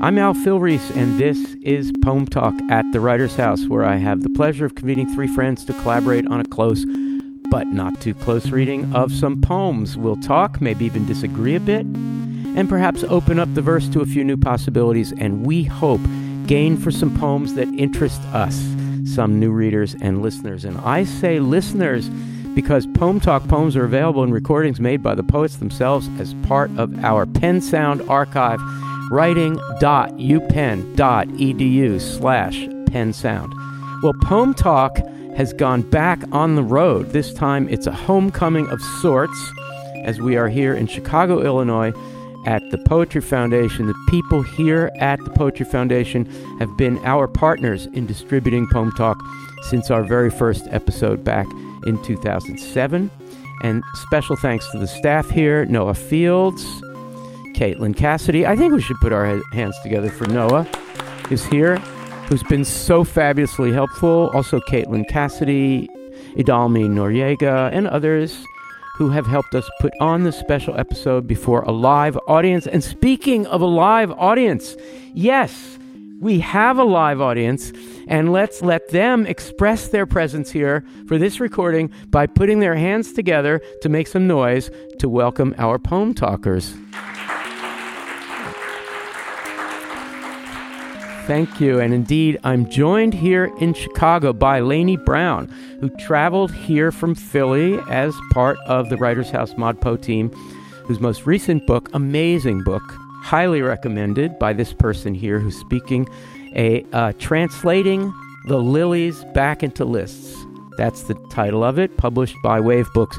I'm Al Filreis, and this is Poem Talk at the Writer's House, where I have the pleasure of convening three friends to collaborate on a close but not too close reading of some poems. We'll talk, maybe even disagree a bit, and perhaps open up the verse to a few new possibilities, and we hope gain for some poems that interest us, some new readers and listeners. And I say listeners because Poem Talk poems are available in recordings made by the poets themselves as part of our PennSound archive writing.upenn.edu slash pennsound. Well, Poem Talk has gone back on the road. This time it's a homecoming of sorts as we are here in Chicago, Illinois at the Poetry Foundation. The people here at the Poetry Foundation have been our partners in distributing Poem Talk since our very first episode back in 2007. And special thanks to the staff here Noah Fields, Caitlin Cassidy. I think we should put our hands together for Noah, who's here, who's been so fabulously helpful. Also, Caitlin Cassidy, Idalmi Noriega, and others who have helped us put on this special episode before a live audience. And speaking of a live audience, yes, we have a live audience, and let's let them express their presence here for this recording by putting their hands together to make some noise to welcome our poem talkers. Thank you. And indeed, I'm joined here in Chicago by Laynie Browne, who traveled here from Philly as part of the Writers House Modpo team, whose most recent book, amazing book, highly recommended by this person here who's speaking, a uh, translating the lilies back into lists. That's the title of it, published by Wave Books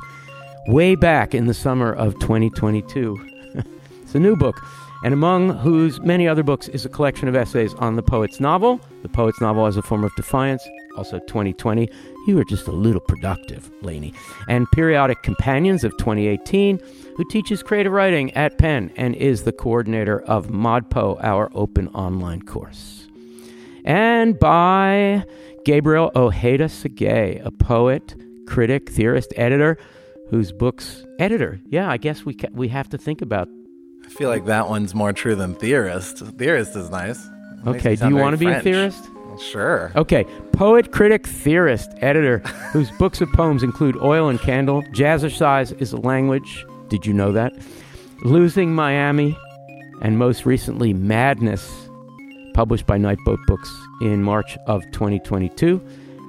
way back in the summer of 2022. it's a new book and among whose many other books is a collection of essays on the poet's novel, the poet's novel as a form of defiance, also 2020. You were just a little productive, Laynie. And Periodic Companions of 2018, who teaches creative writing at Penn and is the coordinator of ModPo, our open online course. And by Gabriel Ojeda-Sagué, a poet, critic, theorist, editor, whose books editor. Yeah, I guess we ca- we have to think about I feel like that one's more true than theorist. Theorist is nice. okay, do you want to be a theorist? Sure. Okay, poet, critic, theorist, editor, whose books of poems include Oil and Candle, Jazzercise is a Language. Did you know that? Losing Miami, and most recently, Madness, published by Nightboat Books in March of 2022,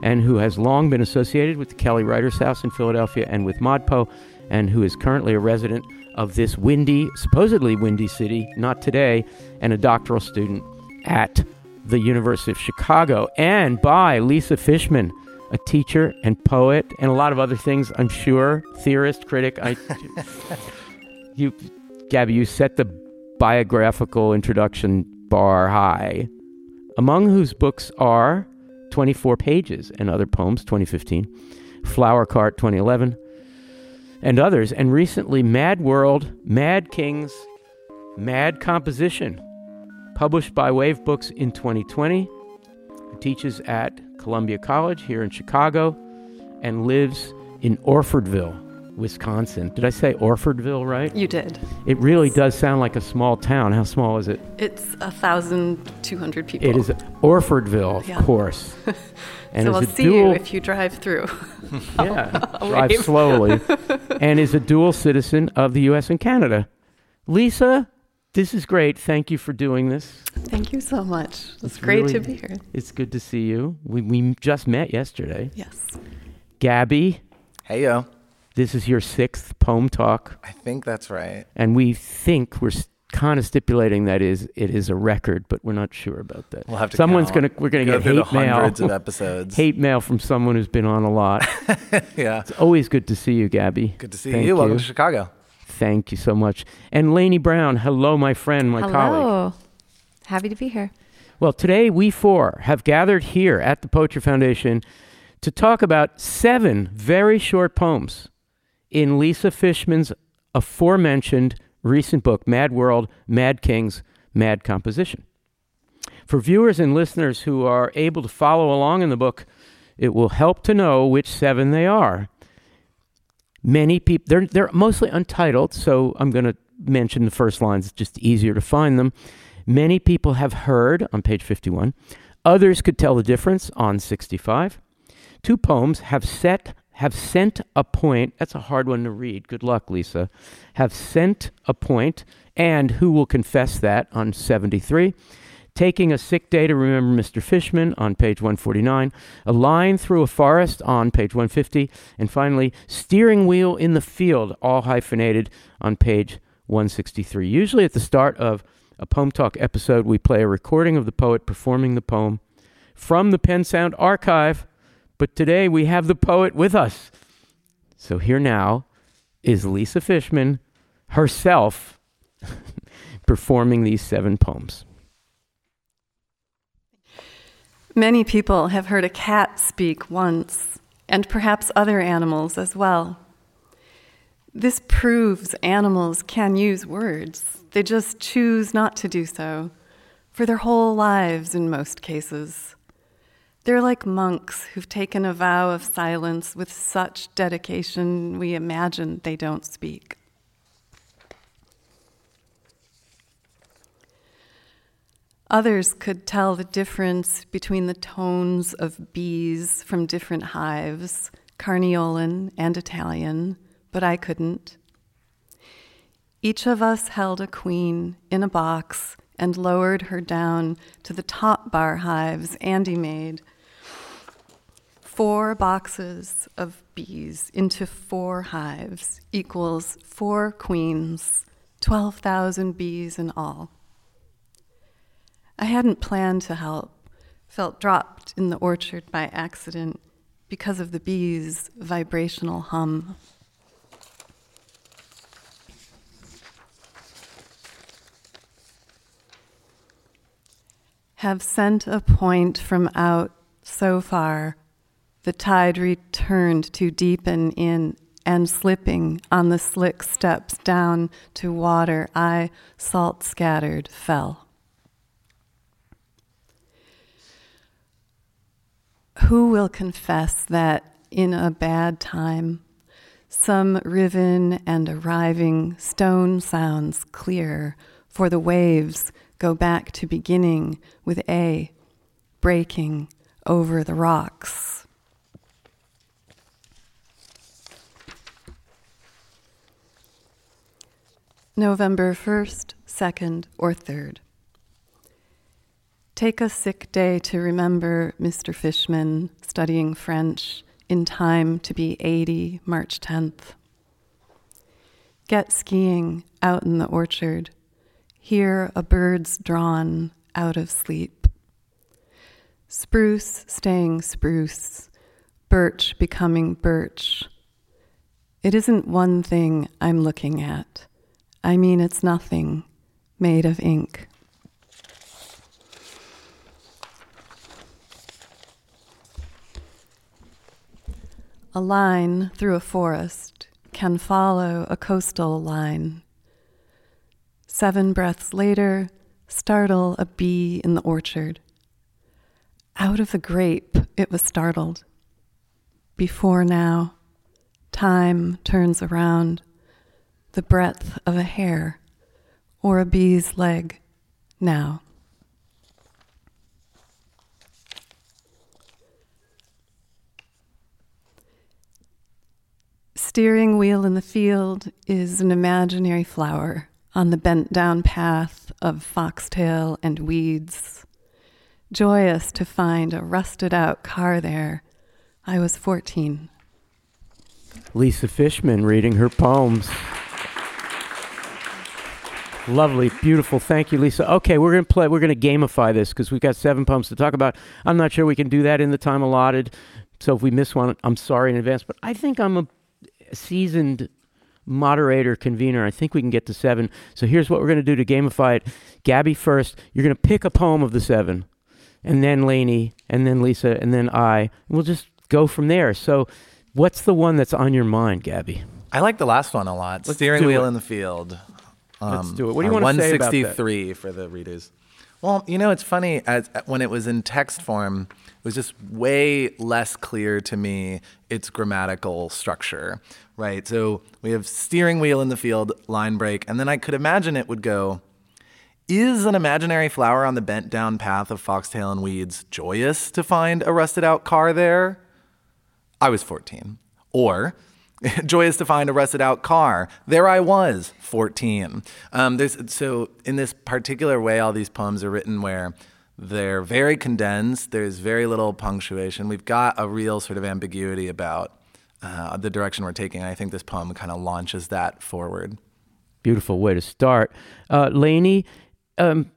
and who has long been associated with the Kelly Writers House in Philadelphia and with ModPo, and who is currently a resident of this windy, supposedly windy city, not today, and a doctoral student at the University of Chicago, and by Lisa Fishman, a teacher and poet, and a lot of other things, I'm sure, theorist, critic. I, you, Gabby, you set the biographical introduction bar high, among whose books are 24 Pages and Other Poems, 2015, Flower Cart, 2011, and others. And recently, Mad World, Mad Kings, Mad Composition, published by Wave Books in 2020. He teaches at Columbia College here in Chicago and lives in Orfordville, Wisconsin. Did I say Orfordville right? You did. It really does sound like a small town. How small is it? It's a thousand two hundred people. It is Orfordville, of Yeah. course. And so is I'll see dual, you if you drive through. yeah, drive slowly, and is a dual citizen of the U.S. and Canada. Lisa, this is great. Thank you for doing this. Thank you so much. It's, It's great really- to be here. It's good to see you. We we just met yesterday. Yes. Gabby, Hey yo. This is your sixth poem talk, I think that's right. and we think we're kind of stipulating that is it is a record, but we're not sure about that. We'll have to. Someone's count. gonna we're gonna go get through the hate mail. hundreds of episodes. hate mail from someone who's been on a lot. yeah. It's always good to see you, Gabby. Good to see Thank you. Welcome you. to Chicago. Thank you so much. And Laynie Browne, hello, my friend, my Hello. colleague. Happy to be here. Well, today we four have gathered here at the Poetry Foundation to talk about seven very short poems in Lisa Fishman's aforementioned recent book, Mad World, Mad Kings, Mad Composition. For viewers and listeners who are able to follow along in the book, it will help to know which seven they are. Many people, they're, they're mostly untitled, so I'm going to mention the first lines, it's just easier to find them. Many people have heard on page 51. Others could tell the difference on 65. Two poems have set have sent a point. That's a hard one to read. Good luck, Lisa. Have sent a point, and who will confess that on 73? Taking a sick day to remember Mr. Fishman on page 149, a line through a forest on page 150, and finally, steering wheel in the field, all hyphenated on page 163. Usually at the start of a Poem Talk episode, we play a recording of the poet performing the poem from the PennSound archive, but today we have the poet with us. So here now is Lisa Fishman herself performing these seven poems. Many people have heard a cat speak once, and perhaps other animals as well. This proves animals can use words. They just choose not to do so for their whole lives in most cases. They're like monks who've taken a vow of silence with such dedication we imagine they don't speak. Others could tell the difference between the tones of bees from different hives, Carniolan and Italian, but I couldn't. Each of us held a queen in a box and lowered her down to the top bar hives Andy made. Four boxes of bees into four hives equals four queens, 12,000 bees in all. I hadn't planned to help, felt dropped in the orchard by accident because of the bees' vibrational hum. Have sent a point from out so far, the tide returned to deepen in and slipping on the slick steps down to water I, salt scattered, fell. Who will confess that in a bad time, some riven and arriving stone sounds clear, for the waves go back to beginning with A, breaking over the rocks. November 1st, 2nd, or 3rd. Take a sick day to remember Mr. Fishman studying French in time to be 80 March 10th. Get skiing out in the orchard. Hear a bird's drawn out of sleep. Spruce staying spruce, birch becoming birch. It isn't one thing I'm looking at. I mean, it's nothing made of ink. A line through a forest can follow a coastal line. Seven breaths later, startle a bee in the orchard. Out of the grape, it was startled. Before now, time turns around, the breadth of a hair or a bee's leg now. steering wheel in the field is an imaginary flower on the bent down path of foxtail and weeds. Joyous to find a rusted out car there, I was 14. Lisa Fishman reading her poems. Lovely, beautiful. Thank you, Lisa. Okay, we're gonna play. We're gonna gamify this because we've got seven poems to talk about. I'm not sure we can do that in the time allotted. So if we miss one, I'm sorry in advance. But I think I'm a seasoned moderator convener. I think we can get to seven. So here's what we're going to do to gamify it. Gabby first. You're going to pick a poem of the seven, and then Laynie, and then Lisa, and then I. And we'll just go from there. So, what's the one that's on your mind, Gabby? I like the last one a lot. Let's Steering wheel it. in the field. Let's Um, do it. What do you want to say about that? 163 for the readers. Well, you know, it's funny. As when it was in text form, it was just way less clear to me its grammatical structure, right? So we have steering wheel in the field, line break, and then I could imagine it would go Is an imaginary flower on the bent down path of foxtail and weeds joyous to find a rusted out car there? I was 14. Or, joyous to find a rusted out car. There I was, 14. Um, so, in this particular way, all these poems are written where they're very condensed, there's very little punctuation. We've got a real sort of ambiguity about uh, the direction we're taking. I think this poem kind of launches that forward. Beautiful way to start. Uh, Lainey, um,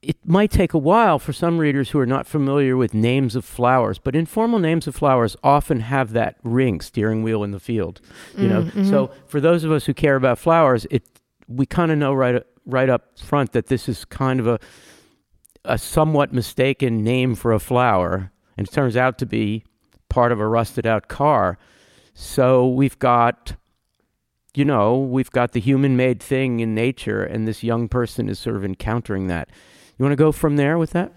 it might take a while for some readers who are not familiar with names of flowers, but informal names of flowers often have that ring, steering wheel in the field. You know, Mm-hmm. so for those of us who care about flowers, it we kind of know right right up front that this is kind of a a somewhat mistaken name for a flower, and it turns out to be part of a rusted out car. So we've got you know, we've got the human made thing in nature, and this young person is sort of encountering that. You want to go from there with that?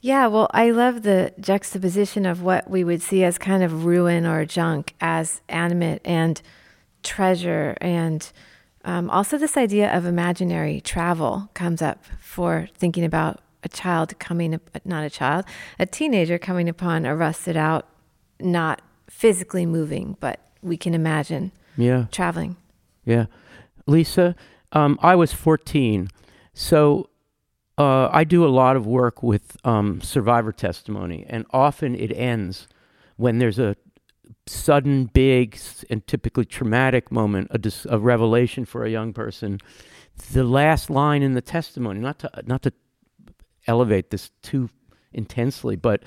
Yeah, well, I love the juxtaposition of what we would see as kind of ruin or junk as animate and treasure. And um, also, this idea of imaginary travel comes up for thinking about a child coming, not a child, a teenager coming upon a rusted out, not physically moving, but we can imagine Yeah, traveling. yeah. Lisa, um, I was 14, so uh, I do a lot of work with um, survivor testimony, and often it ends when there's a sudden, big, and typically traumatic moment, a, dis- a revelation for a young person. The last line in the testimony, not to not to elevate this too intensely, but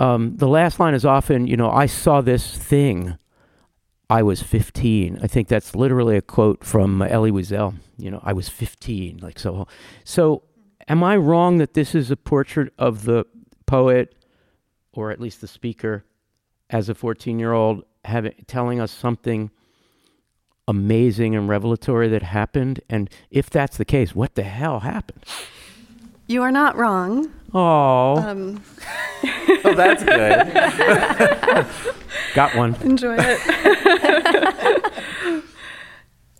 um, the last line is often, you know, I saw this thing. I was 15. I think that's literally a quote from Elie Wiesel. You know, I was 15. Like so. So, am I wrong that this is a portrait of the poet, or at least the speaker, as a 14-year-old, having telling us something amazing and revelatory that happened? And if that's the case, what the hell happened? You are not wrong. Oh, Um, Oh, that's good. got one. enjoy it.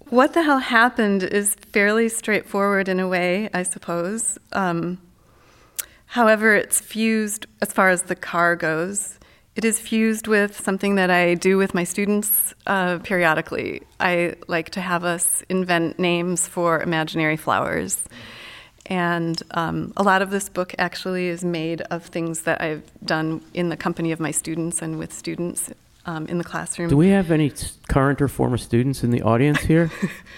what the hell happened is fairly straightforward in a way, I suppose. Um, however, it's fused as far as the car goes. It is fused with something that I do with my students uh, periodically. I like to have us invent names for imaginary flowers. And um, a lot of this book actually is made of things that I've done in the company of my students and with students um, in the classroom. Do we have any current or former students in the audience here?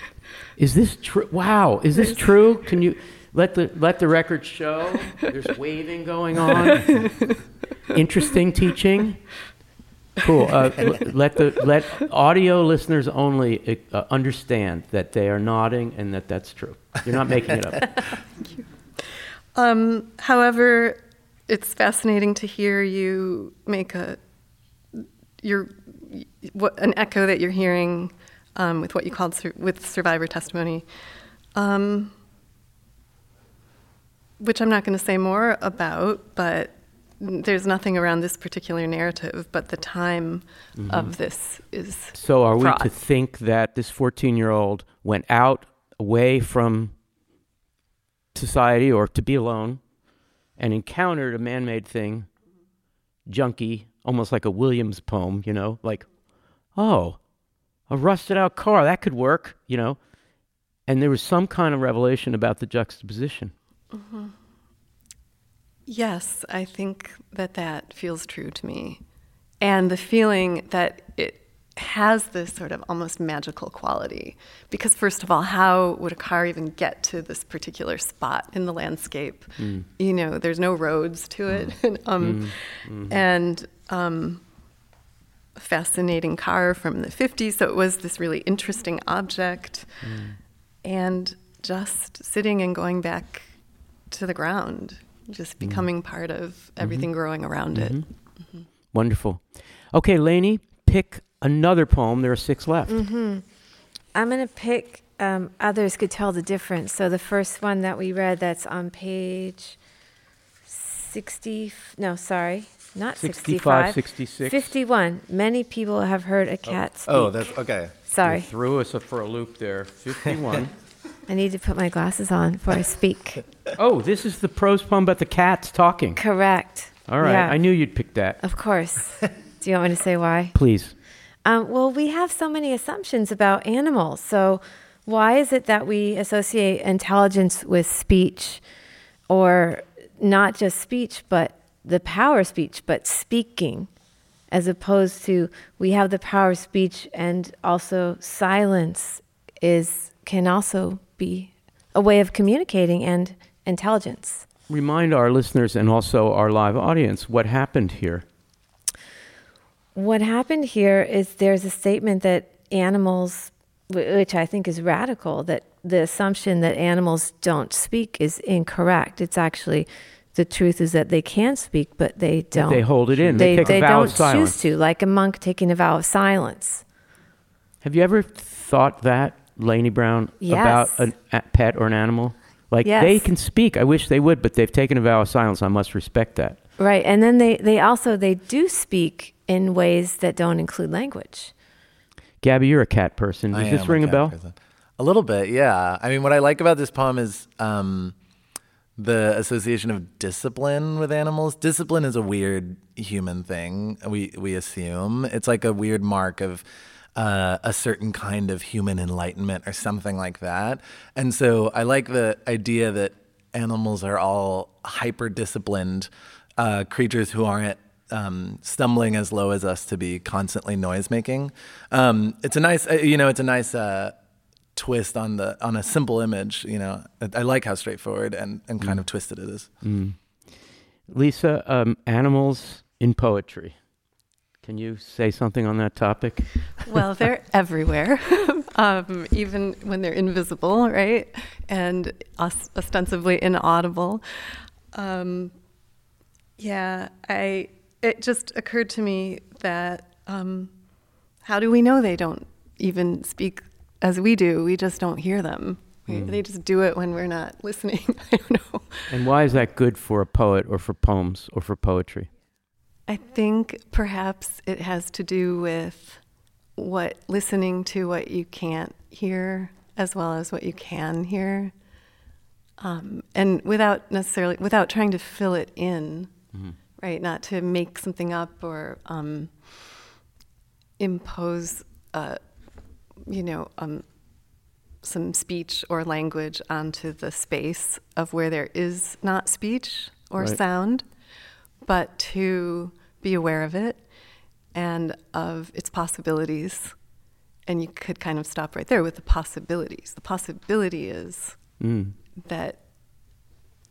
is this true? Wow, is this true? Can you let the let the record show? There's waving going on. Interesting teaching. Cool. Uh, let the let audio listeners only uh, understand that they are nodding and that that's true. You're not making it up. Thank you. Um, however, it's fascinating to hear you make a your what an echo that you're hearing um, with what you called sur- with survivor testimony, um, which I'm not going to say more about, but there's nothing around this particular narrative, but the time mm-hmm. of this is So, are we to think that this 14 year old went out away from society or to be alone and encountered a man made thing, junky, almost like a Williams poem, you know, like, oh, a rusted out car, that could work, you know? And there was some kind of revelation about the juxtaposition. Mm-hmm. Yes, I think that that feels true to me. And the feeling that it has this sort of almost magical quality. Because, first of all, how would a car even get to this particular spot in the landscape? Mm. You know, there's no roads to it. Mm. um, mm. mm-hmm. And um, a fascinating car from the 50s. So it was this really interesting object. And just sitting and going back to the ground, just mm-hmm. becoming part of everything mm-hmm. growing around it. Mm-hmm. Wonderful. Okay, Laynie, pick another poem. There are six left. I'm going to pick um, Others Could Tell the Difference. So the first one that we read that's on page 60, no, sorry, not 65, 65. 66. 51. Many people have heard a oh. cat oh, speak. Oh, that's okay. You Sorry. threw us for a loop there. 51. I need to put my glasses on before I speak. Oh, this is the prose poem about the cats talking. Correct. All right, Yeah. I knew you'd pick that. Of course. Do you want me to say why? Please. Um, well, we have so many assumptions about animals. So, why is it that we associate intelligence with speech, or not just speech, but the power of speech, but speaking, as opposed to we have the power of speech and also silence is can also be a way of communicating and intelligence. Remind our listeners and also our live audience what happened here. What happened here is there's a statement that animals, which I think is radical, that the assumption that animals don't speak is incorrect. It's actually the truth is that they can speak, but they don't. They hold it in. They, They, take a they vow don't of silence. choose to, like a monk taking a vow of silence. Have you ever thought that, Laynie Browne, about Yes. an- a pet or an animal? Like Yes. they can speak. I wish they would, but they've taken a vow of silence. I must respect that. Right. And then they, they also they do speak in ways that don't include language. Gabby, you're a cat person. Does I this ring a cat bell? person. A little bit, yeah. I mean, what I like about this poem is um, the association of discipline with animals. Discipline is a weird human thing. We we assume it's like a weird mark of uh, a certain kind of human enlightenment or something like that. And so I like the idea that animals are all hyper disciplined uh, creatures who aren't um, stumbling as low as us to be constantly noise making. Um, it's a nice, uh, you know, it's a nice uh, twist on the on a simple image. You know, I, I like how straightforward and, and kind of twisted it is. Lisa, um, animals in poetry. Can you say something on that topic? Well, they're everywhere, um, even when they're invisible, right? And os- ostensibly inaudible. Um, yeah, I. It just occurred to me that um, how do we know they don't even speak as we do? We just don't hear them. We, They just do it when we're not listening. I don't know. And why is that good for a poet or for poems or for poetry? I think perhaps it has to do with what listening to what you can't hear as well as what you can hear. Um, and without necessarily, without trying to fill it in, right? Not to make something up or um, impose, uh, you know, um, some speech or language onto the space of where there is not speech or Right. sound, but to be aware of it and of its possibilities. And you could kind of stop right there with the possibilities. The possibility is Mm, that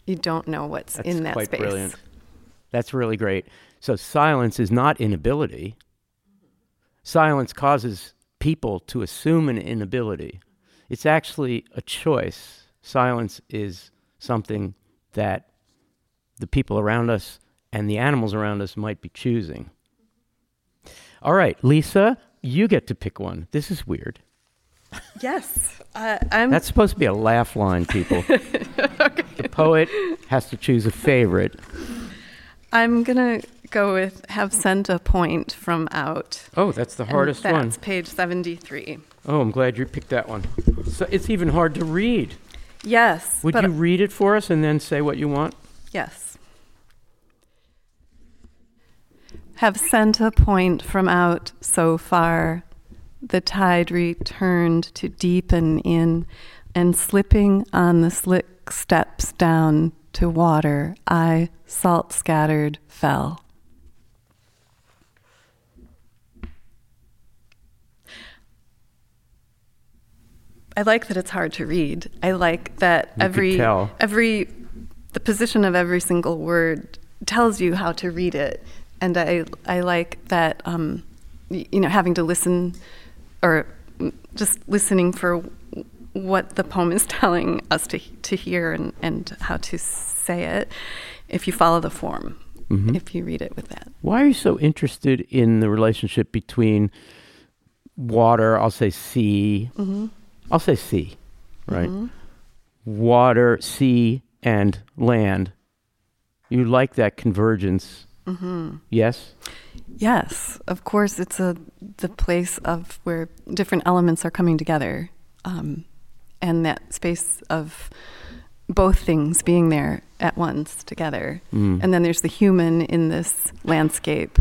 you don't know what's that's in that quite space. brilliant. That's really great. So silence is not inability. Silence causes people to assume an inability. It's actually a choice. Silence is something that the people around us and the animals around us might be choosing. All right, Lisa, you get to pick one. This is weird. Yes, uh, I'm. That's supposed to be a laugh line, people. The poet has to choose a favorite. I'm gonna go with "Have Sent a Point" from Out. Oh, that's the hardest one. That's page seventy-three. Oh, I'm glad you picked that one. So it's even hard to read. Yes. Would you read it for us and then say what you want? Yes. Have sent a point from out so far, the tide returned to deepen in, and slipping on the slick steps down to water, I, salt scattered, fell. I like that it's hard to read. I like that You every every the position of every single word tells you how to read it, and I I like that um, you know having to listen or just listening for what the poem is telling us to to hear and and how to say it. If you follow the form, Mhm. if you read it with that. Why are you so interested in the relationship between water, I'll say sea, Mm-hmm. I'll say sea, right? Water, sea, and land. You like that convergence. Mm-hmm. Yes? Yes, of course, it's a the place of where different elements are coming together, um, and that space of both things being there at once together. Mm. And then there's the human in this landscape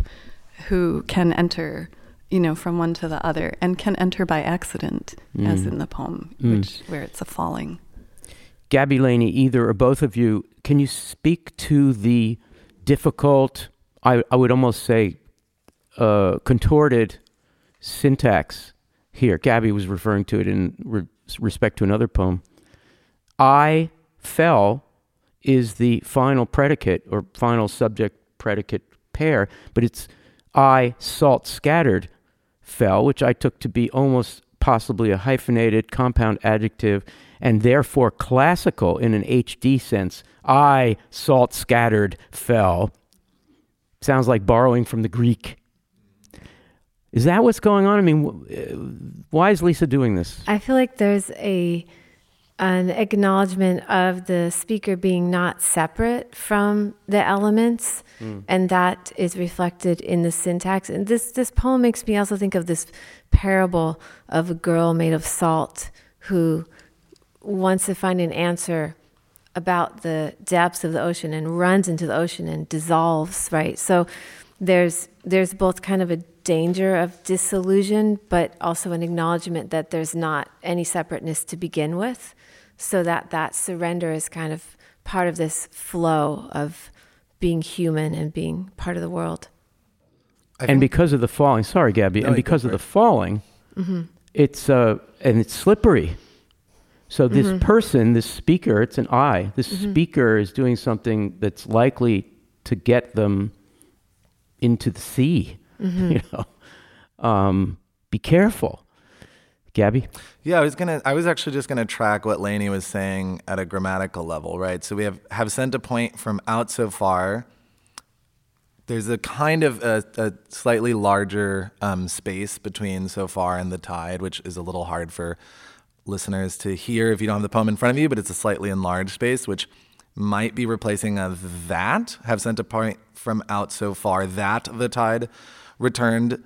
who can enter, you know, from one to the other and can enter by accident, as Mm. in the poem, Mm. which where it's a falling. Gabby Laynie, either or both of you, can you speak to the difficult, I, I would almost say, uh, contorted syntax here? Gabby was referring to it in re- respect to another poem. I fell is the final predicate or final subject predicate pair, but it's I salt scattered fell, which I took to be almost possibly a hyphenated compound adjective and therefore classical in an HD sense. I salt scattered fell. Sounds like borrowing from the Greek. Is that what's going on? I mean, uh, why is Lisa doing this? I feel like there's a an acknowledgement of the speaker being not separate from the elements, and that is reflected in the syntax. And this this poem makes me also think of this parable of a girl made of salt who wants to find an answer about the depths of the ocean and runs into the ocean and dissolves. Right, so there's there's both kind of a danger of disillusion, but also an acknowledgement that there's not any separateness to begin with, so that that surrender is kind of part of this flow of being human and being part of the world. And because of the falling, sorry, Gabby, No, and because of the falling, it's uh, and it's slippery. So this person, this speaker, it's an I. This speaker is doing something that's likely to get them into the sea. You know, um, be careful, Gabby. Yeah, I was gonna. I was actually just gonna track what Laynie was saying at a grammatical level, right? So we have have sent a point from out so far. There's a kind of a, a slightly larger um, space between so far and the tide, which is a little hard for listeners to hear if you don't have the poem in front of you. But it's a slightly enlarged space, which might be replacing a that. Have sent a point from out so far that the tide returned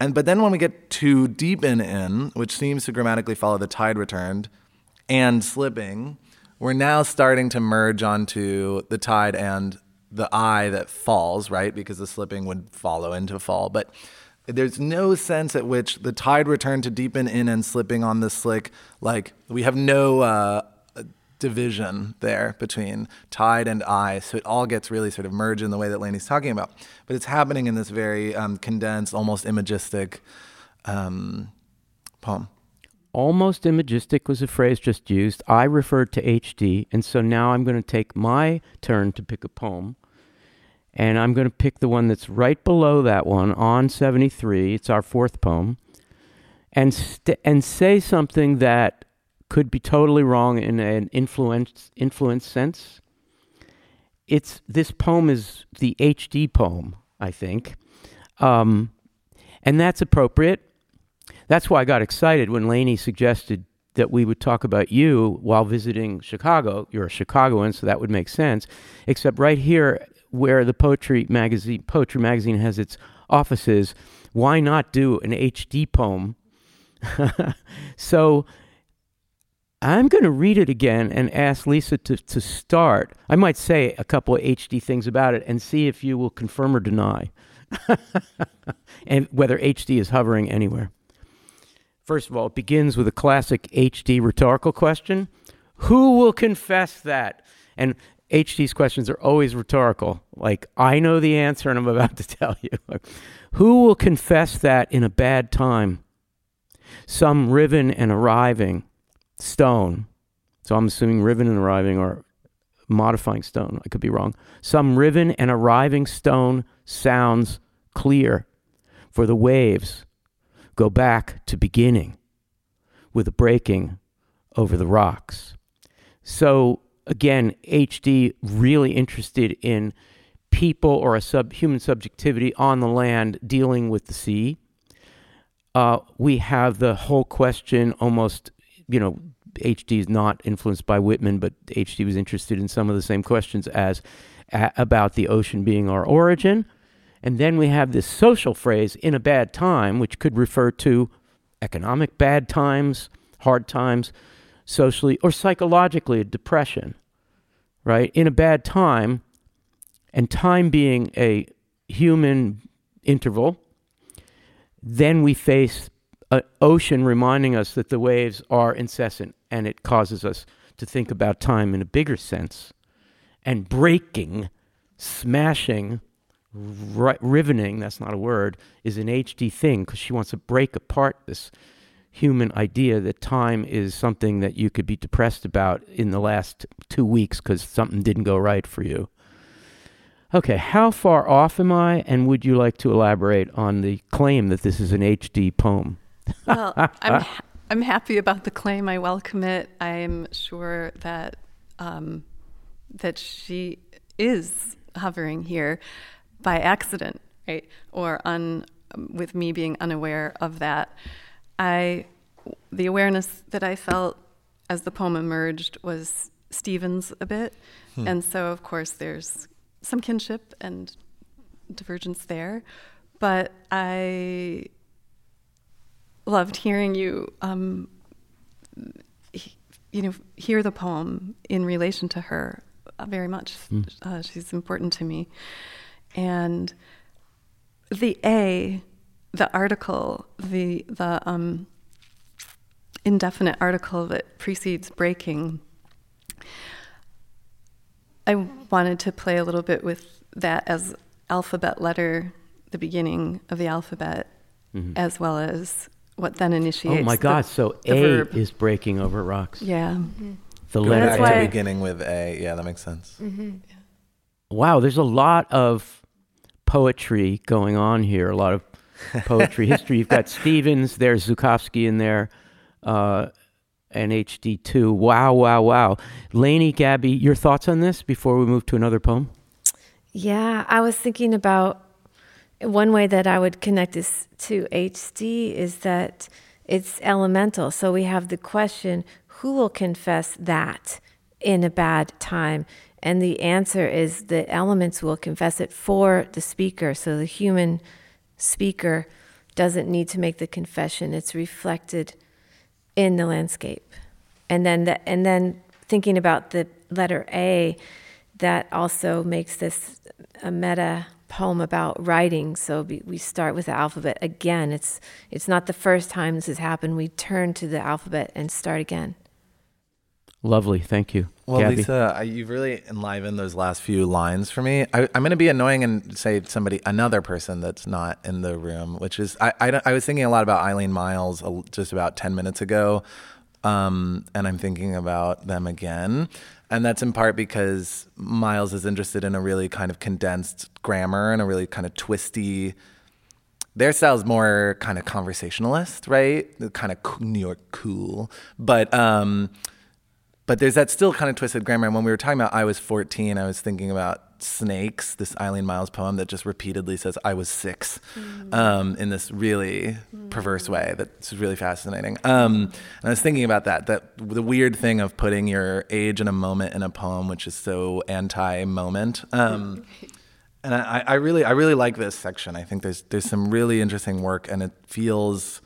and but then when we get to deep in, in, which seems to grammatically follow the tide returned, and slipping, we're now starting to merge onto the tide and the eye that falls, right? Because the slipping would follow into fall. But there's no sense at which the tide returned to deepen in and slipping on the slick. Like we have no uh, division there between tide and eye. So it all gets really sort of merged in the way that Laynie's talking about. But it's happening in this very um, condensed, almost imagistic um, poem. Almost imagistic was a phrase just used. I referred to HD, and so now I'm going to take my turn to pick a poem. And I'm going to pick the one that's right below that one on 73. It's our fourth poem. And, st- and say something that could be totally wrong in an influence, influence sense. It's, this poem is the HD poem, I think. Um, and that's appropriate. That's why I got excited when Laynie suggested that we would talk about you while visiting Chicago. You're a Chicagoan, so that would make sense. Except right here, where the poetry magazine, poetry magazine has its offices, why not do an HD poem? so I'm going to read it again and ask Lisa to, to start. I might say a couple of HD things about it and see if you will confirm or deny, and whether HD is hovering anywhere. First of all, it begins with a classic HD rhetorical question Who will confess that? And HD's questions are always rhetorical. Like, I know the answer and I'm about to tell you. Who will confess that in a bad time? Some riven and arriving stone. So I'm assuming riven and arriving are modifying stone. I could be wrong. Some riven and arriving stone sounds clear for the waves go back to beginning with a breaking over the rocks. So again, HD really interested in people or a sub human subjectivity on the land dealing with the sea. Uh, we have the whole question almost, you know, HD is not influenced by Whitman, but HD was interested in some of the same questions as about the ocean being our origin. And then we have this social phrase, in a bad time, which could refer to economic bad times, hard times, socially or psychologically a depression, right? In a bad time, and time being a human interval, then we face an ocean reminding us that the waves are incessant and it causes us to think about time in a bigger sense. And breaking, smashing, ri- riveting, that's not a word, is an HD thing because she wants to break apart this human idea that time is something that you could be depressed about in the last two weeks because something didn't go right for you. Okay, how far off am I, and would you like to elaborate on the claim that this is an HD poem? well, I'm ha- I'm happy about the claim. I welcome it. I'm sure that um, that she is hovering here by accident, right, or un, with me being unaware of that. I, the awareness that I felt as the poem emerged was Stevens a bit, hmm. and so of course there's some kinship and divergence there, but I loved hearing you, um, he, you know, hear the poem in relation to her uh, very much. Mm. Uh, she's important to me, and the A, the article, the the um, indefinite article that precedes breaking. I wanted to play a little bit with that as alphabet letter, the beginning of the alphabet, mm-hmm. as well as what then initiates. Oh my God! The, so A verb. is breaking over rocks. Yeah. Mm-hmm. The Going letter back to beginning with A. Yeah, that makes sense. Mm-hmm. Wow, there's a lot of poetry going on here. A lot of poetry history. You've got Stevens. There's Zukofsky in there. Uh, and HD2. Wow, wow, wow. Laynie, Gabby, your thoughts on this before we move to another poem? Yeah, I was thinking about one way that I would connect this to HD is that it's elemental. So we have the question who will confess that in a bad time? And the answer is the elements will confess it for the speaker. So the human speaker doesn't need to make the confession, it's reflected in the landscape. And then, the, and then thinking about the letter A, that also makes this a meta poem about writing. So we start with the alphabet again. It's it's not the first time this has happened. We turn to the alphabet and start again. Lovely, thank you. Well. Lisa, you've really enlivened those last few lines for me. I, am going to be annoying and say somebody, another person that's not in the room, which is I, I, I was thinking a lot about Eileen Miles just about ten minutes ago, um, and I'm thinking about them again. And that's in part because Miles is interested in a really kind of condensed grammar and a really kind of twisty. Their style's more kind of conversationalist, right? Kind of New York cool, but um, but there's that still kind of twisted grammar. And when we were talking about I was 14, I was thinking about snakes, this Eileen Miles poem that just repeatedly says I was 6 mm. um, in this really mm. perverse way that's really fascinating. Um, and I was thinking about that, that the weird thing of putting your age and a moment in a poem, which is so anti-moment. Um, and I, I, really, I really like this section. I think there's there's some really interesting work, and it feels.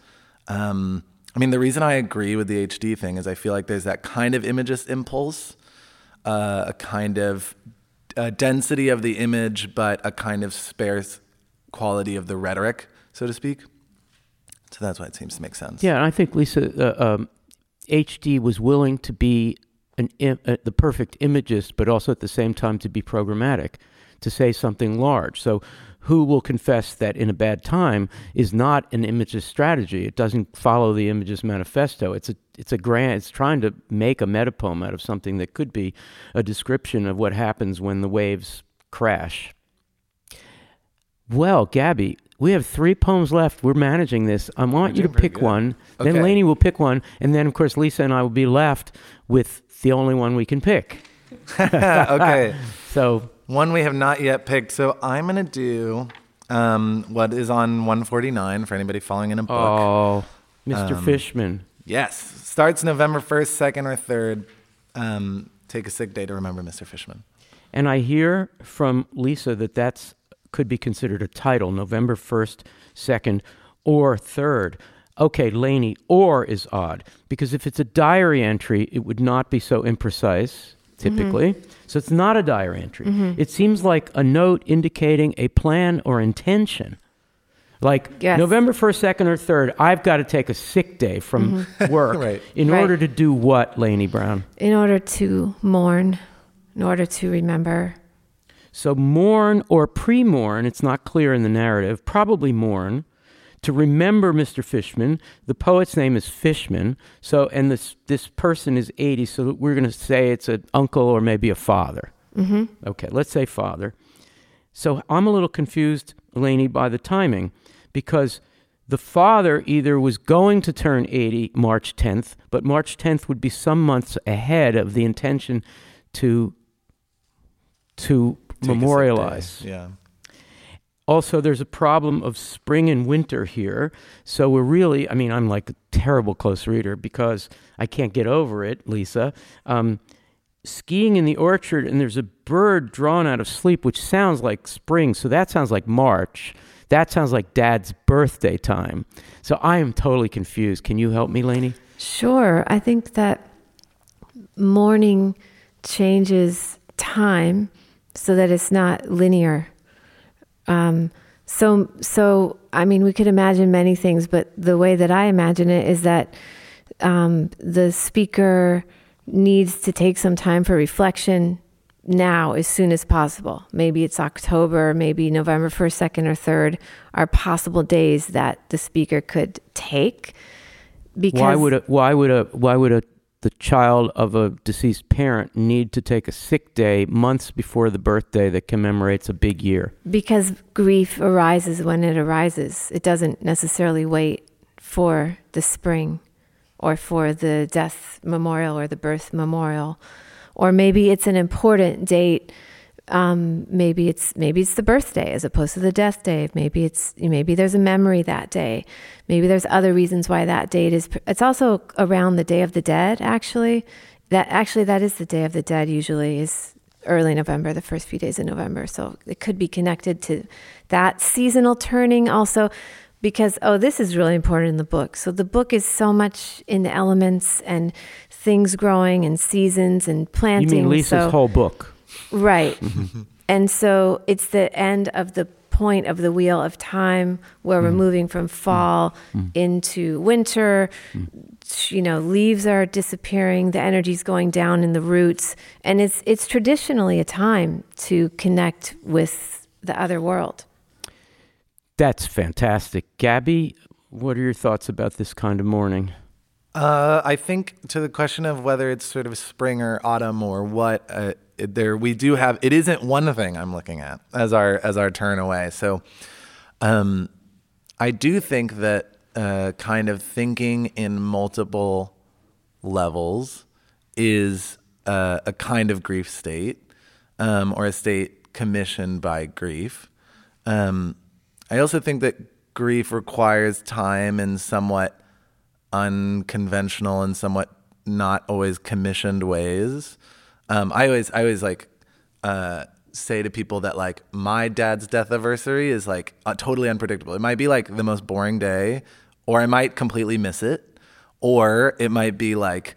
Um, I mean, the reason I agree with the HD thing is I feel like there's that kind of imagist impulse, uh, a kind of a density of the image, but a kind of sparse quality of the rhetoric, so to speak. So that's why it seems to make sense. Yeah, and I think Lisa uh, um, HD was willing to be an uh, the perfect imagist, but also at the same time to be programmatic, to say something large. So who will confess that in a bad time is not an imagist strategy. It doesn't follow the imagist manifesto. It's a it's a grand it's trying to make a metapoem out of something that could be a description of what happens when the waves crash. Well, Gabby, we have three poems left. We're managing this. I want you to pick one. Okay. Then Laynie will pick one, and then of course Lisa and I will be left with the only one we can pick. okay. so one we have not yet picked. So I'm going to do um, what is on 149 for anybody following in a book. Oh, Mr. Um, Fishman. Yes. Starts November 1st, 2nd, or 3rd. Um, take a sick day to remember Mr. Fishman. And I hear from Lisa that that's could be considered a title, November 1st, 2nd, or 3rd. Okay, Laynie, or is odd because if it's a diary entry, it would not be so imprecise typically. Mm-hmm. So it's not a diary entry. It seems like a note indicating a plan or intention. Like Yes. November 1st, 2nd, or 3rd, I've got to take a sick day from work Right. in Mm-hmm. Right. order to do what, Laynie Browne? In order to mourn, in order to remember. So mourn or pre-mourn, it's not clear in the narrative, probably mourn, to remember Mr. Fishman. The poet's name is Fishman. So and this this person is 80, so we're going to say it's an uncle or maybe a father. hmm Okay, let's say father. So I'm a little confused, Laynie, by the timing because the father either was going to turn 80 March 10th, but March 10th would be some months ahead of the intention to to Take a sick day. memorialize. Yeah. Also, there's a problem of spring and winter here. So we're really, I mean, I'm like a terrible close reader because I can't get over it, Lisa. Um, skiing in the orchard, and there's a bird drawn out of sleep, which sounds like spring. So that sounds like March. That sounds like dad's birthday time. So I am totally confused. Can you help me, Laynie? Sure. I think that mourning changes time so that it's not linear. Um, so, so I mean, we could imagine many things, but the way that I imagine it is that um, the speaker needs to take some time for reflection now as soon as possible. Maybe it's October, maybe November 1st, 2nd, or 3rd are possible days that the speaker could take. Because Why would a why would a why would a the child of a deceased parent need to take a sick day months before the birthday that commemorates a big year? Because grief arises when it arises. It doesn't necessarily wait for the spring or for the death memorial or the birth memorial. Or maybe it's an important date. Um, maybe it's maybe it's the birthday as opposed to the death day. Maybe it's maybe there's a memory that day. Maybe there's other reasons why that date is. It's also around the Day of the Dead. Actually, that actually that is the Day of the Dead. Usually is early November, the first few days of November. So it could be connected to that seasonal turning also because oh this is really important in the book. So the book is so much in the elements and things growing and seasons and planting. You mean Lisa's so, whole book? Right. Mm-hmm. and so it's the end of the point of the wheel of time where we're mm. moving from mm. fall mm. into winter. You know, leaves are disappearing, the energy's going down in the roots, and it's it's traditionally a time to connect with the other world. That's fantastic. Gabby, what are your thoughts about this kind of mourning? Uh, I think to the question of whether it's sort of spring or autumn or what, uh, it- there we do have. It isn't one thing I'm looking at as our as our turn away. So, um, I do think that uh, kind of thinking in multiple levels is uh, a kind of grief state, um, or a state commissioned by grief. Um, I also think that grief requires time and somewhat unconventional and somewhat not always commissioned ways. Um, I always, I always like uh, say to people that like my dad's death anniversary is like uh, totally unpredictable. It might be like the most boring day, or I might completely miss it, or it might be like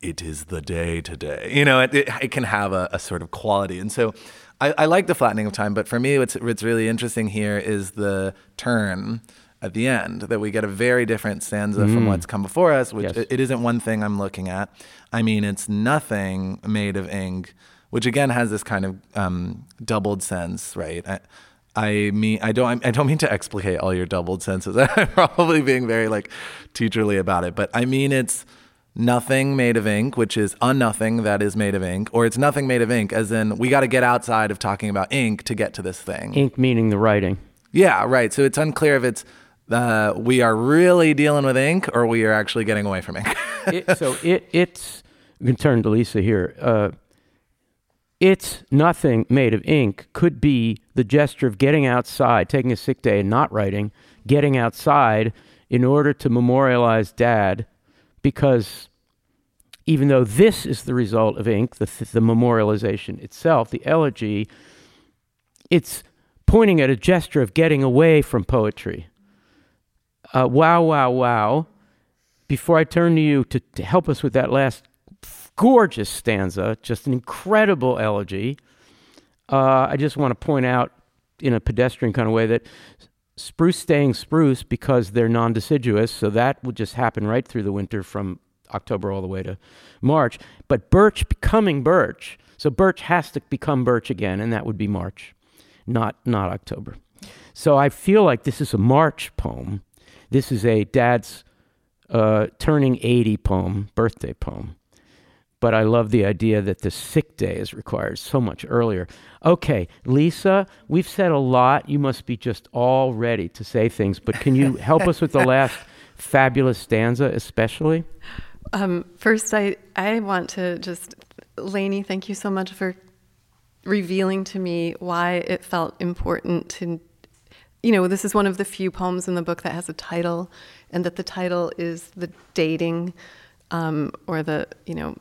it is the day today. You know, it, it, it can have a, a sort of quality. And so I, I like the flattening of time, but for me, what's, what's really interesting here is the turn at the end, that we get a very different stanza from what's come before us, which Yes. it, isn't one thing I'm looking at. I mean, it's nothing made of ink, which again has this kind of um, doubled sense, right? I, I mean, I don't, I don't mean to explicate all your doubled senses. I'm probably being very like teacherly about it, but I mean it's nothing made of ink, which is a nothing that is made of ink, or it's nothing made of ink, as in we got to get outside of talking about ink to get to this thing. Ink meaning the writing. Yeah, right. So it's unclear if it's uh, we are really dealing with ink or we are actually getting away from ink. it, so it it's we can turn to Lisa here. Uh, it's nothing made of ink could be the gesture of getting outside, taking a sick day and not writing, getting outside in order to memorialize dad, because even though this is the result of ink, the, the memorialization itself, the elegy, it's pointing at a gesture of getting away from poetry. Uh, wow, wow, wow. Before I turn to you to, to help us with that last gorgeous stanza, just an incredible elegy, uh, I just want to point out in a pedestrian kind of way that spruce staying spruce because they're non deciduous, so that will just happen right through the winter from October all the way to March. But birch becoming birch, so birch has to become birch again, and that would be March, not not October. So I feel like this is a March poem. This is a dad's uh, turning 80 poem, birthday poem. But I love the idea that the sick day is required so much earlier. Okay, Lisa, we've said a lot. You must be just all ready to say things, but can you help us with the last fabulous stanza, especially? Um, first, I, I want to just, Laynie, thank you so much for revealing to me why it felt important to you know, this is one of the few poems in the book that has a title, and that the title is the dating, um, or the, you know,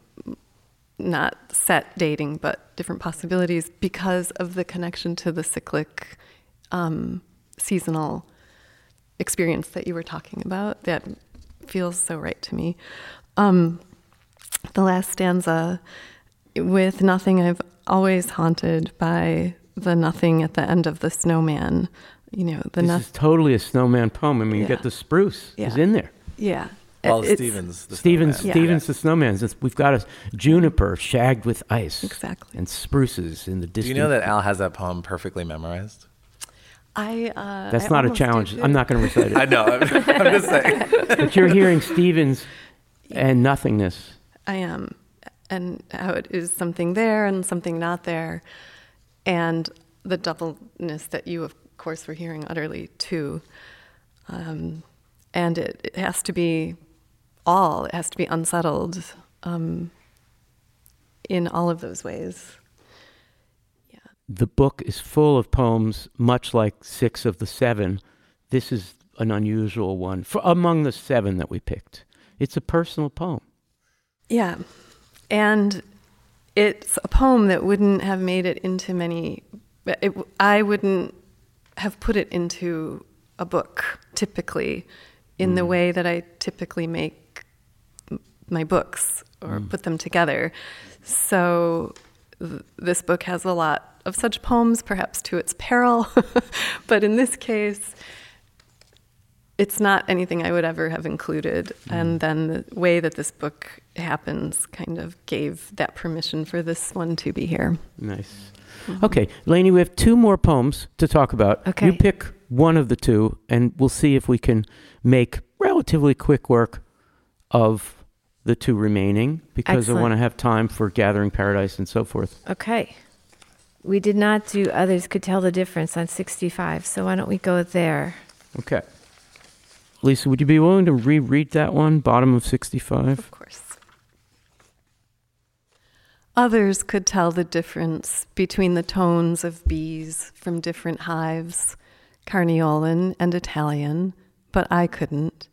not set dating, but different possibilities because of the connection to the cyclic, um, seasonal experience that you were talking about. That feels so right to me. Um, the last stanza, with nothing, I've always haunted by the nothing at the end of the snowman you know, the this no- is totally a snowman poem. I mean, you get the spruce Yeah. is in there. yeah. Wallace It's- Stevens. the Stevens, snowman. Yeah. Stevens the snowman. It's- We've got a juniper shagged with ice. Exactly. And spruces in the distance. Do distance. you know that Al has that poem perfectly memorized? I. Uh, That's I not a challenge. I'm not going to recite it. I know. I'm, I'm just saying. but you're hearing Stevens and nothingness. I am, and how it is something there and something not there, and the doubleness that you, of course, were hearing utterly too. Um, and it, it has to be all. It has to be unsettled um, in all of those ways. Yeah. The book is full of poems, much like six of the seven. This is an unusual one for among the seven that we picked. It's a personal poem. Yeah. And it's a poem that wouldn't have made it into many, it, I wouldn't have put it into a book typically in the hmm. way that I typically make m- my books or hmm. put them together. So th- this book has a lot of such poems, perhaps to its peril, but in this case, it's not anything I would ever have included. Hmm. And then the way that this book happens kind of gave that permission for this one to be here. Nice. Mm-hmm. Okay, Laynie, we have two more poems to talk about. Okay. You pick one of the two, and we'll see if we can make relatively quick work of the two remaining because I want to have time for Gathering Paradise and so forth. Okay. We did not do others could tell the difference on 65, so why don't we go there? Okay. Lisa, would you be willing to reread that one, bottom of 65? Of course. Others could tell the difference between the tones of bees from different hives, Carniolan and Italian, but I couldn't.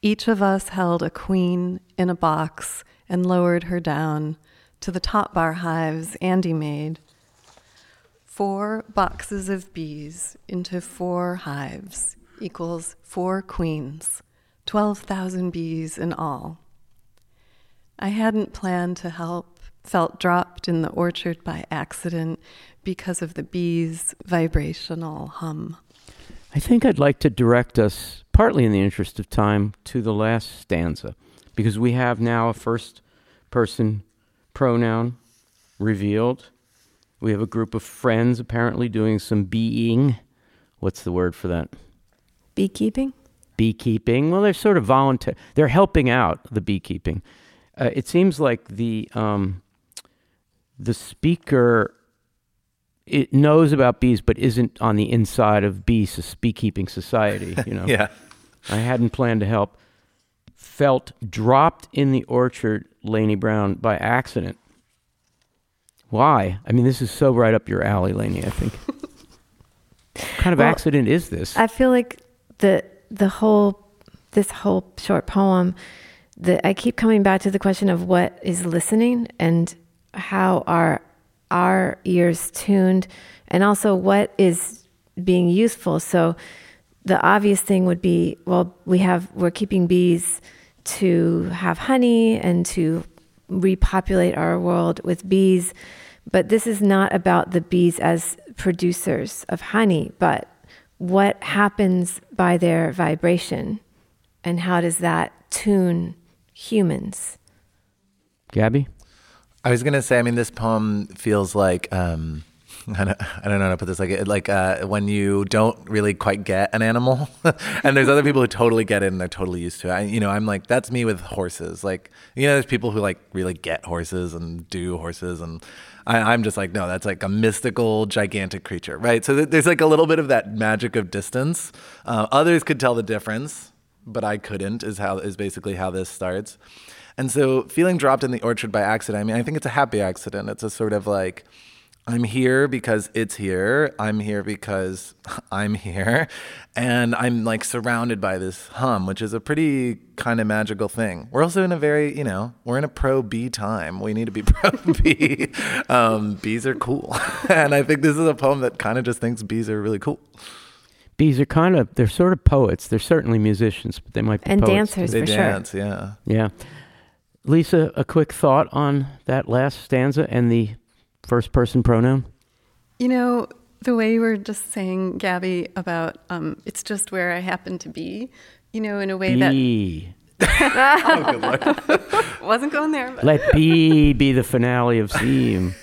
Each of us held a queen in a box and lowered her down to the top bar hives Andy made. Four boxes of bees into four hives equals four queens, 12,000 bees in all. I hadn't planned to help, felt dropped in the orchard by accident because of the bees' vibrational hum. I think I'd like to direct us, partly in the interest of time, to the last stanza, because we have now a first person pronoun revealed. We have a group of friends apparently doing some beeing. What's the word for that? Beekeeping? Beekeeping. Well, they're sort of voluntary. They're helping out the beekeeping. Uh, it seems like the um, the speaker it knows about bees, but isn't on the inside of bee beekeeping society. You know. Yeah. I hadn't planned to help. Felt dropped in the orchard, Laynie Browne, by accident. Why? I mean, this is so right up your alley, Laynie, I think. what kind of Well, accident is this? I feel like the the whole this whole short poem that I keep coming back to the question of what is listening and how are our ears tuned and also what is being useful. So the obvious thing would be well, we have we're keeping bees to have honey and to repopulate our world with bees. But this is not about the bees as producers of honey, but what happens by their vibration and how does that tune humans? Gabby? I was gonna say, I mean, this poem feels like um, I don't, I don't know how to put this. Like, like uh, when you don't really quite get an animal, and there's other people who totally get it and they're totally used to it. I, you know, I'm like, that's me with horses. Like, you know, there's people who like really get horses and do horses, and I, am just like, no, that's like a mystical, gigantic creature, right? So th- there's like a little bit of that magic of distance. Uh, others could tell the difference, but I couldn't. Is how is basically how this starts. And so, feeling dropped in the orchard by accident. I mean, I think it's a happy accident. It's a sort of like I'm here because it's here. I'm here because I'm here. And I'm like surrounded by this hum, which is a pretty kind of magical thing. We're also in a very, you know, we're in a pro bee time. We need to be pro bee. Um, bees are cool. and I think this is a poem that kind of just thinks bees are really cool. Bees are kind of, they're sort of poets. They're certainly musicians, but they might be and poets dancers they for dance, sure. yeah. Yeah. Lisa, a quick thought on that last stanza and the first person pronoun? You know, the way you were just saying, Gabby, about um, it's just where I happen to be, you know, in a way Be. that wasn't going there. But. Let B be the finale of Seam.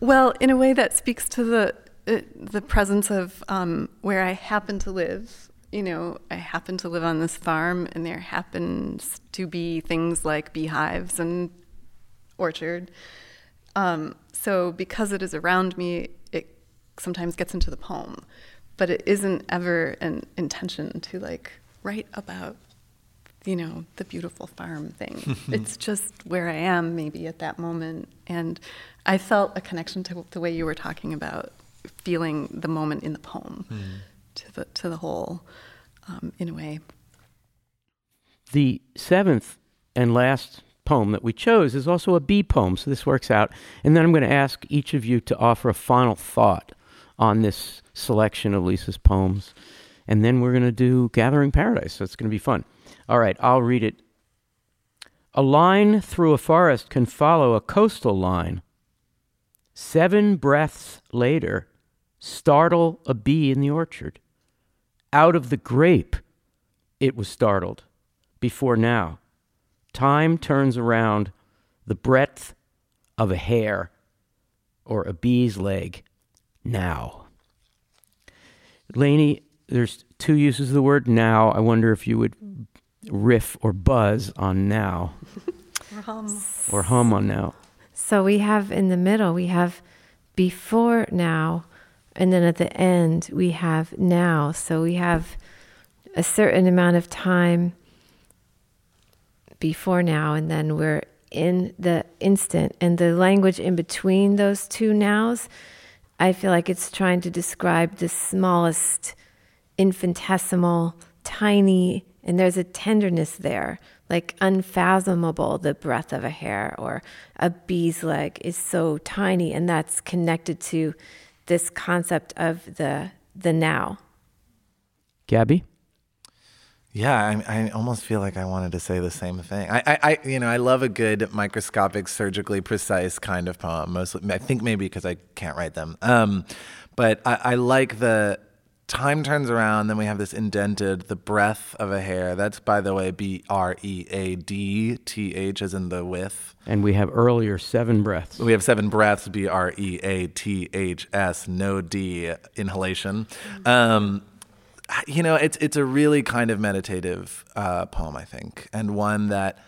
Well, in a way that speaks to the uh, the presence of um, where I happen to live. You know, I happen to live on this farm, and there happens to be things like beehives and orchard. Um, so because it is around me, it sometimes gets into the poem, but it isn't ever an intention to like write about, you know, the beautiful farm thing. it's just where I am maybe at that moment, and I felt a connection to the way you were talking about feeling the moment in the poem mm. To the to the whole, um, in a way. The seventh and last poem that we chose is also a B poem, so this works out. And then I'm going to ask each of you to offer a final thought on this selection of Lisa's poems. And then we're going to do Gathering Paradise, so it's going to be fun. All right, I'll read it. A line through a forest can follow a coastal line. Seven breaths later, startle a bee in the orchard. Out of the grape, it was startled. Before now, Time turns around the breadth of a hair or a bee's leg now. Laynie, there's two uses of the word now. I wonder if you would riff or buzz on now. or hum. Or hum on now. So we have in the middle, we have before now, and then at the end, we have now. So we have a certain amount of time before now, and then we're in the instant. And the language in between those two nows, I feel like it's trying to describe the smallest, infinitesimal, tiny, and there's a tenderness there, like unfathomable, the breadth of a hair or a bee's leg is so tiny, and that's connected to this concept of the the now. Gabby? Yeah, I, I, almost feel like I wanted to say the same thing. I, I, I, you know, I love a good microscopic, surgically precise kind of poem. Mostly, I think maybe because I can't write them. Um, but I, I like the time turns around. Then we have this indented, the breath of a hair. That's by the way, B R E A D T H, as in the width. And we have earlier seven breaths. We have seven breaths, B R E A T H S, no D, inhalation. Um, you know, it's it's a really kind of meditative uh, poem, I think, and one that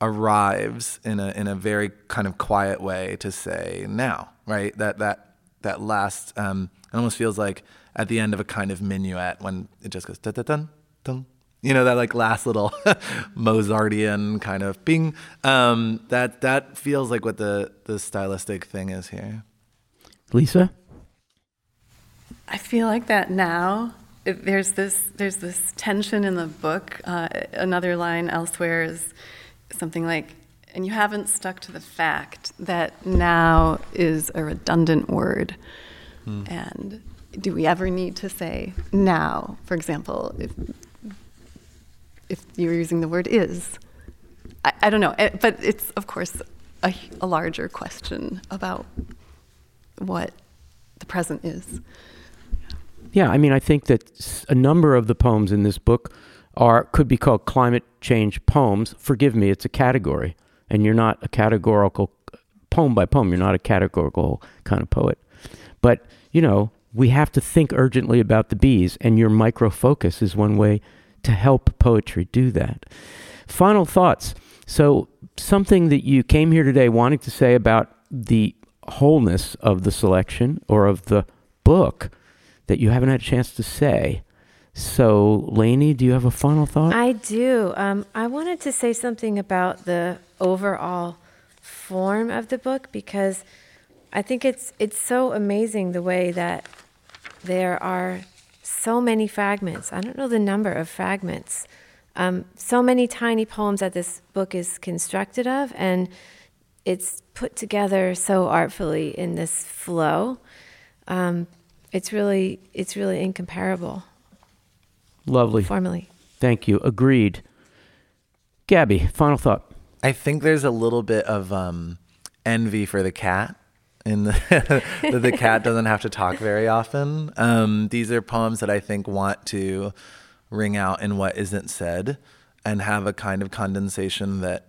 arrives in a in a very kind of quiet way to say now, right? That that that last um, it almost feels like at the end of a kind of minuet when it just goes da da dun dun. You know that like last little Mozartian kind of bing. Um, that that feels like what the the stylistic thing is here. Lisa, I feel like that now there's this there's this tension in the book. Uh, another line elsewhere is something like, "And you haven't stuck to the fact that now is a redundant word." Mm. And do we ever need to say now? For example, if if you're using the word is, I, I don't know. It, but it's of course a, a larger question about what the present is. Yeah, I mean, I think that a number of the poems in this book are could be called climate change poems. Forgive me, it's a category, and you're not a categorical poem by poem. You're not a categorical kind of poet, but you know, we have to think urgently about the bees, and your micro focus is one way to help poetry do that. Final thoughts. So, something that you came here today wanting to say about the wholeness of the selection or of the book that you haven't had a chance to say. So, Laynie, do you have a final thought? I do. Um, I wanted to say something about the overall form of the book because I think it's it's so amazing the way that there are so many fragments. I don't know the number of fragments. Um, so many tiny poems that this book is constructed of, and it's put together so artfully in this flow. Um, it's really, it's really incomparable. Lovely. Formally. Thank you. Agreed. Gabby, final thought. I think there's a little bit of um, envy for the cat in the that the cat doesn't have to talk very often. Um, these are poems that I think want to ring out in what isn't said and have a kind of condensation that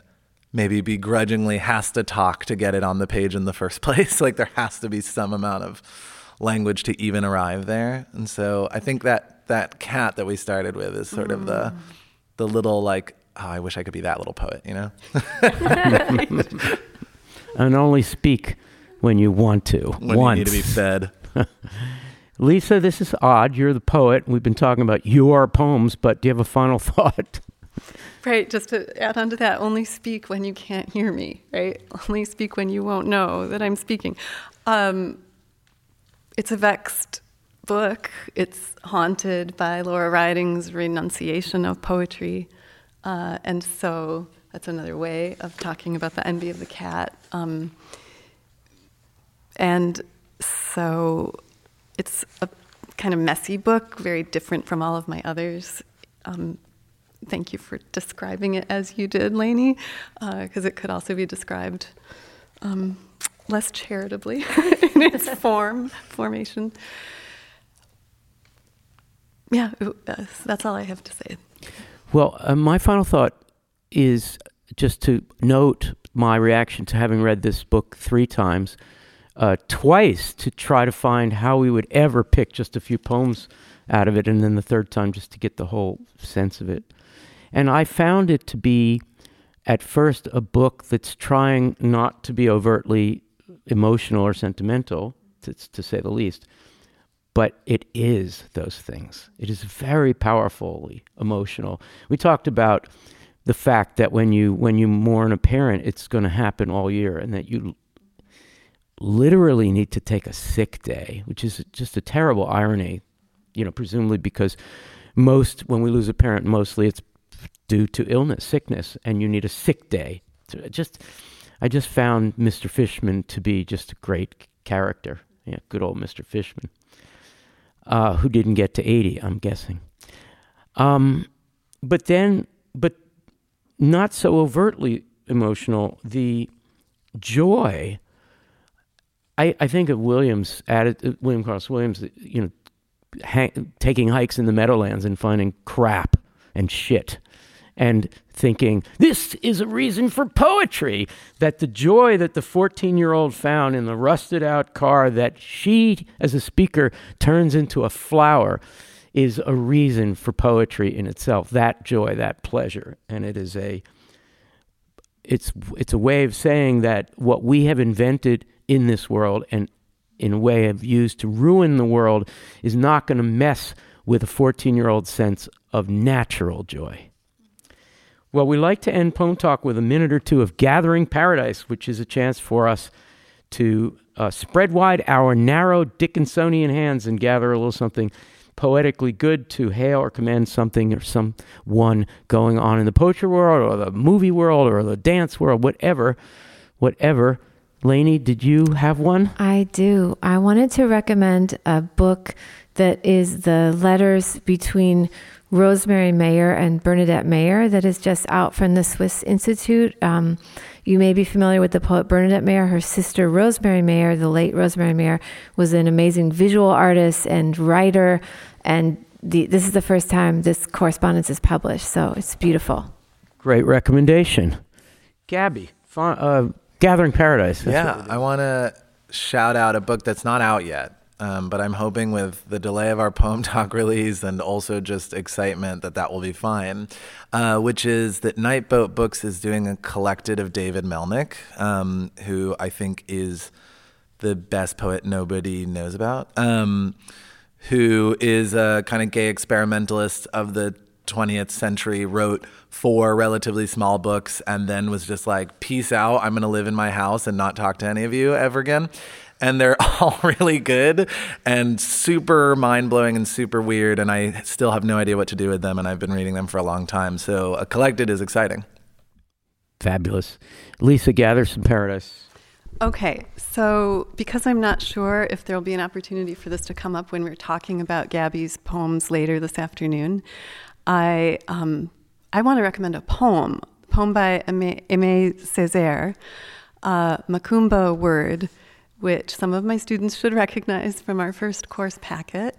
maybe begrudgingly has to talk to get it on the page in the first place. like there has to be some amount of language to even arrive there. And so I think that that cat that we started with is sort mm. of the mm. the little like oh, I wish I could be that little poet, you know? and only speak when you want to. When once. you need to be fed. Lisa, this is odd. You're the poet. We've been talking about your poems, but do you have a final thought? Right, just to add on to that, only speak when you can't hear me, right? Only speak when you won't know that I'm speaking. Um, it's a vexed book. It's haunted by Laura Riding's renunciation of poetry. Uh, and so that's another way of talking about the envy of the cat. Um, and so it's a kind of messy book, very different from all of my others. Um, thank you for describing it as you did, Laynie, because uh, it could also be described um, less charitably in its form, formation. Yeah, uh, that's all I have to say. Well, uh, my final thought is just to note my reaction to having read this book three times uh, twice to try to find how we would ever pick just a few poems out of it, and then the third time just to get the whole sense of it. And I found it to be, at first, a book that's trying not to be overtly emotional or sentimental, to, to say the least, but it is those things. It is very powerfully emotional. We talked about the fact that when you when you mourn a parent, it's going to happen all year, and that you literally need to take a sick day, which is just a terrible irony, you know, presumably because most, when we lose a parent, mostly it's due to illness, sickness, and you need a sick day. Just, I just found Mr. Fishman to be just a great character. Yeah, good old Mr. Fishman, uh, who didn't get to 80, I'm guessing. Um, but then, but not so overtly emotional, the joy I, I think of Williams, added, uh, William Carlos Williams, you know, hang, taking hikes in the Meadowlands and finding crap and shit and thinking, this is a reason for poetry. That the joy that the 14 year old found in the rusted out car that she, as a speaker, turns into a flower is a reason for poetry in itself. That joy, that pleasure. And it is a. It's, it's a way of saying that what we have invented in this world and in a way of used to ruin the world is not going to mess with a 14 year old sense of natural joy. Well, we like to end Poem Talk with a minute or two of Gathering Paradise, which is a chance for us to uh, spread wide our narrow Dickinsonian hands and gather a little something poetically good to hail or commend something or someone going on in the poetry world or the movie world or the dance world, whatever, whatever Laynie, did you have one? I do. I wanted to recommend a book that is the letters between Rosemary Mayer and Bernadette Mayer that is just out from the Swiss Institute. Um, you may be familiar with the poet Bernadette Mayer. Her sister Rosemary Mayer, the late Rosemary Mayer, was an amazing visual artist and writer. And the, this is the first time this correspondence is published, so it's beautiful. Great recommendation. Gabby, uh, Gathering Paradise. yeah, I want to shout out a book that's not out yet. Um, but I'm hoping with the delay of our poem talk release and also just excitement that that will be fine, uh, which is that Nightboat Books is doing a collected of David Melnick, um, who I think is the best poet nobody knows about, um, who is a kind of gay experimentalist of the 20th century, wrote four relatively small books, and then was just like, peace out, I'm going to live in my house and not talk to any of you ever again and they're all really good and super mind blowing and super weird. And I still have no idea what to do with them. And I've been reading them for a long time. So a collected is exciting. Fabulous. Lisa gathers some paradise. Okay, so because I'm not sure if there'll be an opportunity for this to come up when we're talking about Gabby's poems later this afternoon, I um, I want to recommend a poem, a poem by Aimé, Césaire, uh, Macumba Word, which some of my students should recognize from our first course packet.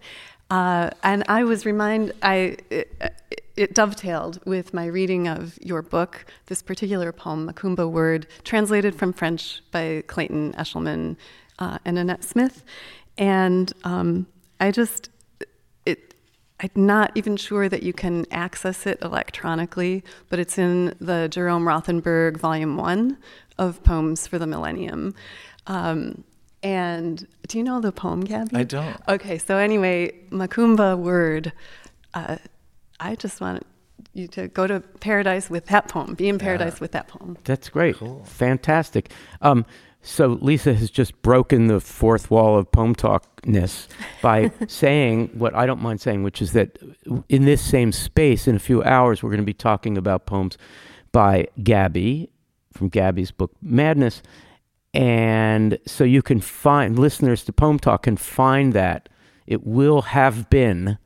Uh, and I was reminded, I, it, it, dovetailed with my reading of your book, this particular poem, Macumba Word, translated from French by Clayton Eshleman uh, and Annette Smith. And um, I just, I'm not even sure that you can access it electronically, but it's in the Jerome Rothenberg Volume 1 of Poems for the Millennium. Um, and do you know the poem, Gabby? I don't. Okay, so anyway, Macumba word. Uh, I just want you to go to paradise with that poem. Be in paradise yeah. with that poem. That's great. Cool. Fantastic. Um, so Lisa has just broken the fourth wall of poem talkness by saying what I don't mind saying, which is that in this same space, in a few hours, we're going to be talking about poems by Gabby from Gabby's book Madness and so you can find, listeners to Poem Talk can find that. It will have been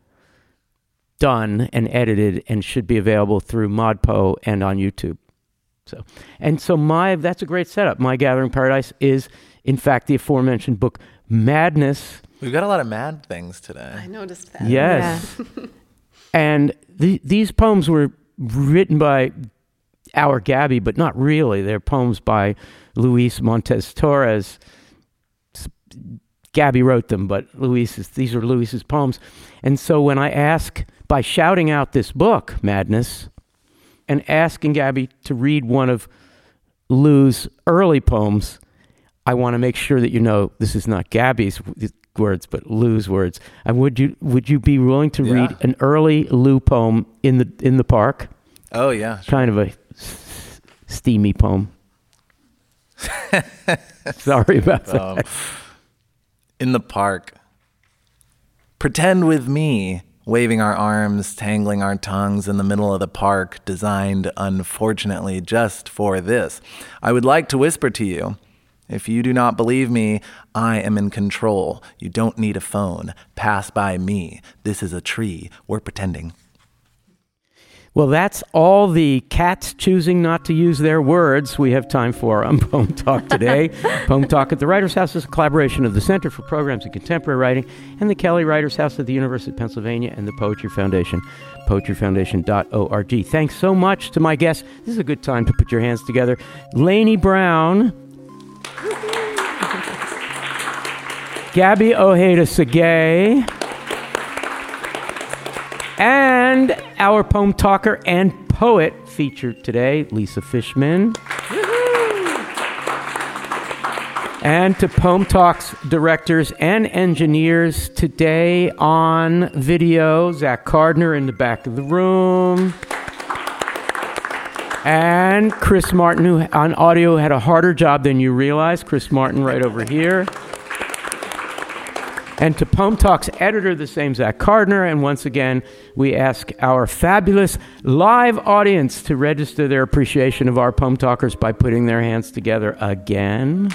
done and edited and should be available through ModPo and on YouTube. So, and so my, that's a great setup. My Gathering Paradise is, in fact, the aforementioned book, Madness. We've got a lot of mad things today. I noticed that. Yes. Yeah. and the, these poems were written by our Gabby, but not really. They're poems by Luis Montes Torres. Gabby wrote them, but Luis's, these are Luis's poems. And so when I ask, by shouting out this book, Madness, and asking Gabby to read one of Lou's early poems, I want to make sure that you know this is not Gabby's words, but Lou's words. And would you would you be willing to yeah. read an early Lou poem in the in the park? Oh yeah, sure. kind of a steamy poem. Sorry about that. Um, in the park, pretend with me, waving our arms, tangling our tongues in the middle of the park, designed, unfortunately, just for this. I would like to whisper to you. If you do not believe me, I am in control. You don't need a phone. Pass by me. This is a tree. We're pretending. Well, that's all the cats choosing not to use their words we have time for um, on Poem Talk today. Poem Talk at the Writers House is a collaboration of the Center for Programs in Contemporary Writing and the Kelly Writers House at the University of Pennsylvania and the Poetry Foundation, poetryfoundation.org. Thanks so much to my guests. This is a good time to put your hands together. Laynie Browne. Gabby Ojeda-Sagué. and our poem talker and poet featured today, Lisa Fishman. And to Poem Talks directors and engineers today on video, Zach Carduner in the back of the room. And Chris Martin, who on audio had a harder job than you realize. Chris Martin, right over here. And to Poem Talk's editor, the same Zach Carduner. And once again, we ask our fabulous live audience to register their appreciation of our Poem Talkers by putting their hands together again.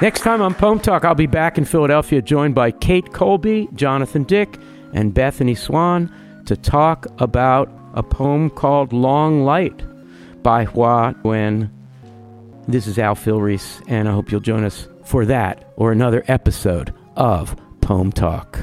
Next time on Poem Talk, I'll be back in Philadelphia, joined by Kate Colby, Jonathan Dick, and Bethany Swan to talk about a poem called Long Light by Hoa Nguyen. This is Al Filreis, and I hope you'll join us for that or another episode of Poem Talk.